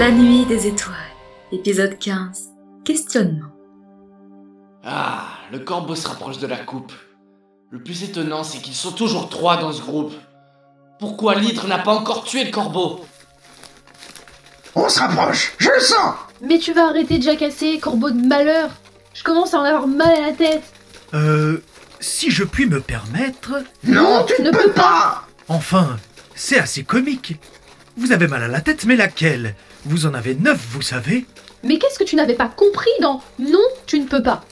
La nuit des étoiles, épisode 15. Questionnement. Ah, le corbeau se rapproche de la coupe. Le plus étonnant, c'est qu'ils sont toujours trois dans ce groupe. Pourquoi l'hydre n'a pas encore tué le corbeau? On se rapproche, je le sens Mais tu vas arrêter de jacasser, corbeau de malheur Je commence à en avoir mal à la tête Euh, si je puis me permettre, Non, tu ne peux pas enfin, c'est assez comique. Vous avez mal à la tête, mais laquelle? Vous en avez neuf, vous savez. Mais qu'est-ce que tu n'avais pas compris dans Non, tu ne peux pas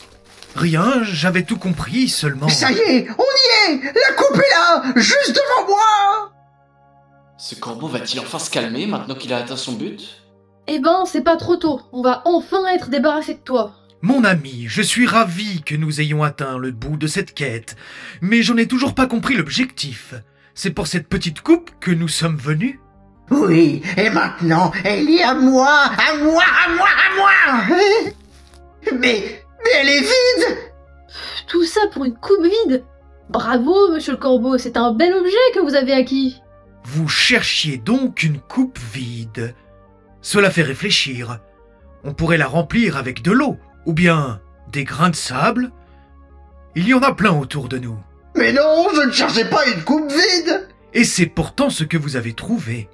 Rien, j'avais tout compris, seulement... Ça y est, on y est! La coupe est là, juste devant moi! Ce corbeau va-t-il enfin se calmer maintenant qu'il a atteint son but? Eh ben, c'est pas trop tôt, on va enfin être débarrassé de toi. Mon ami, je suis ravi que nous ayons atteint le bout de cette quête, mais j'en ai toujours pas compris l'objectif. C'est pour cette petite coupe que nous sommes venus Oui, et maintenant, elle est à moi, à moi, à moi, à moi Mais, mais elle est vide Tout ça pour une coupe vide Bravo, monsieur le corbeau, c'est un bel objet que vous avez acquis Vous cherchiez donc une coupe vide. Cela fait réfléchir. On pourrait la remplir avec de l'eau, ou bien des grains de sable. Il y en a plein autour de nous. Mais non, je ne cherchais pas une coupe vide Et c'est pourtant ce que vous avez trouvé.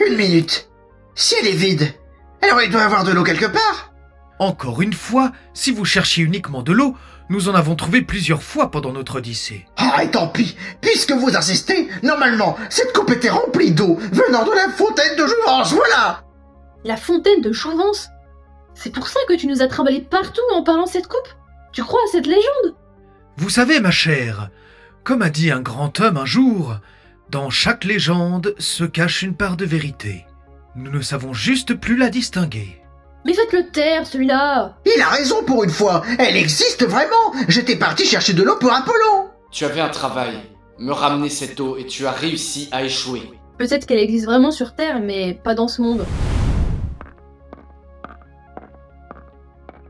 Une minute. Si elle est vide, alors il doit y avoir de l'eau quelque part. Encore une fois, si vous cherchiez uniquement de l'eau, nous en avons trouvé plusieurs fois pendant notre odyssée. Ah, et tant pis. Puisque vous insistez, normalement, cette coupe était remplie d'eau venant de la fontaine de Jouvence, voilà. La fontaine de Jouvence? C'est pour ça que tu nous as trimballé partout en parlant de cette coupe? Tu crois à cette légende? Vous savez, ma chère, comme a dit un grand homme un jour, dans chaque légende se cache une part de vérité. Nous ne savons juste plus la distinguer. Mais faites-le taire, celui-là Il a raison pour une fois Elle existe vraiment J'étais parti chercher de l'eau pour Apollon Tu avais un travail, me ramener cette eau et tu as réussi à échouer. Peut-être qu'elle existe vraiment sur Terre, mais pas dans ce monde.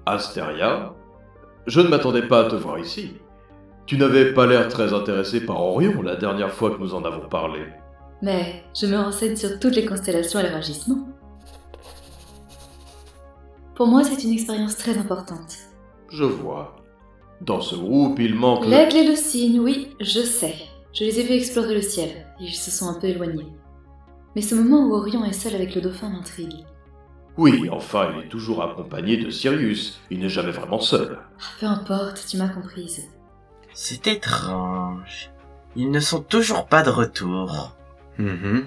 Astéria Je ne m'attendais pas à te voir ici. Tu n'avais pas l'air très intéressé par Orion la dernière fois que nous en avons parlé. Mais je me renseigne sur toutes les constellations et leur agissement. Pour moi, c'est une expérience très importante. Je vois. Dans ce groupe, il manque... L'aigle et le cygne, oui, je sais. Je les ai fait explorer le ciel, et ils se sont un peu éloignés. Mais ce moment où Orion est seul avec le dauphin m'intrigue. Oui, enfin, il est toujours accompagné de Sirius. Il n'est jamais vraiment seul. Ah, Peu importe, tu m'as comprise. C'est étrange. Ils ne sont toujours pas de retour. Mhm.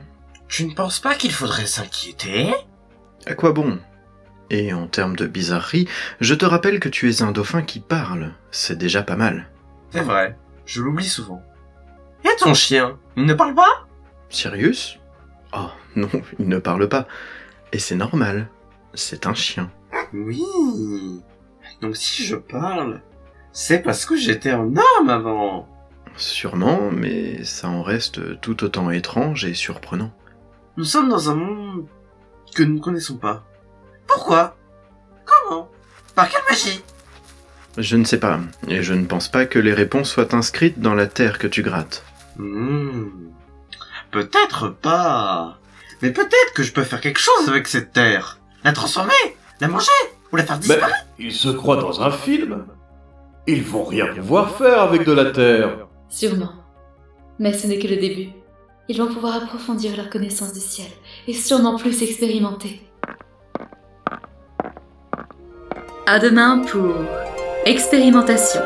Tu ne penses pas qu'il faudrait s'inquiéter? À quoi bon? Et en termes de bizarrerie, je te rappelle que tu es un dauphin qui parle. C'est déjà pas mal. C'est vrai, je l'oublie souvent. Et ton chien Il ne parle pas? Sirius? Oh, non, il ne parle pas. Et c'est normal. C'est un chien. Oui. Donc si je parle, c'est parce que j'étais un homme avant. Sûrement, mais ça en reste tout autant étrange et surprenant. Nous sommes dans un monde que nous ne connaissons pas. Pourquoi? Comment? Par quelle magie? Je ne sais pas, et je ne pense pas que les réponses soient inscrites dans la terre que tu grattes. Hmm. Peut-être pas. Mais peut-être que je peux faire quelque chose avec cette terre. La transformer, la manger, ou la faire Mais disparaître? ils se croient dans un film. Ils vont rien pouvoir faire avec de la terre. Sûrement. Mais ce n'est que le début. Ils vont pouvoir approfondir leur connaissance du ciel, et sûrement plus expérimenter. À demain pour Expérimentation.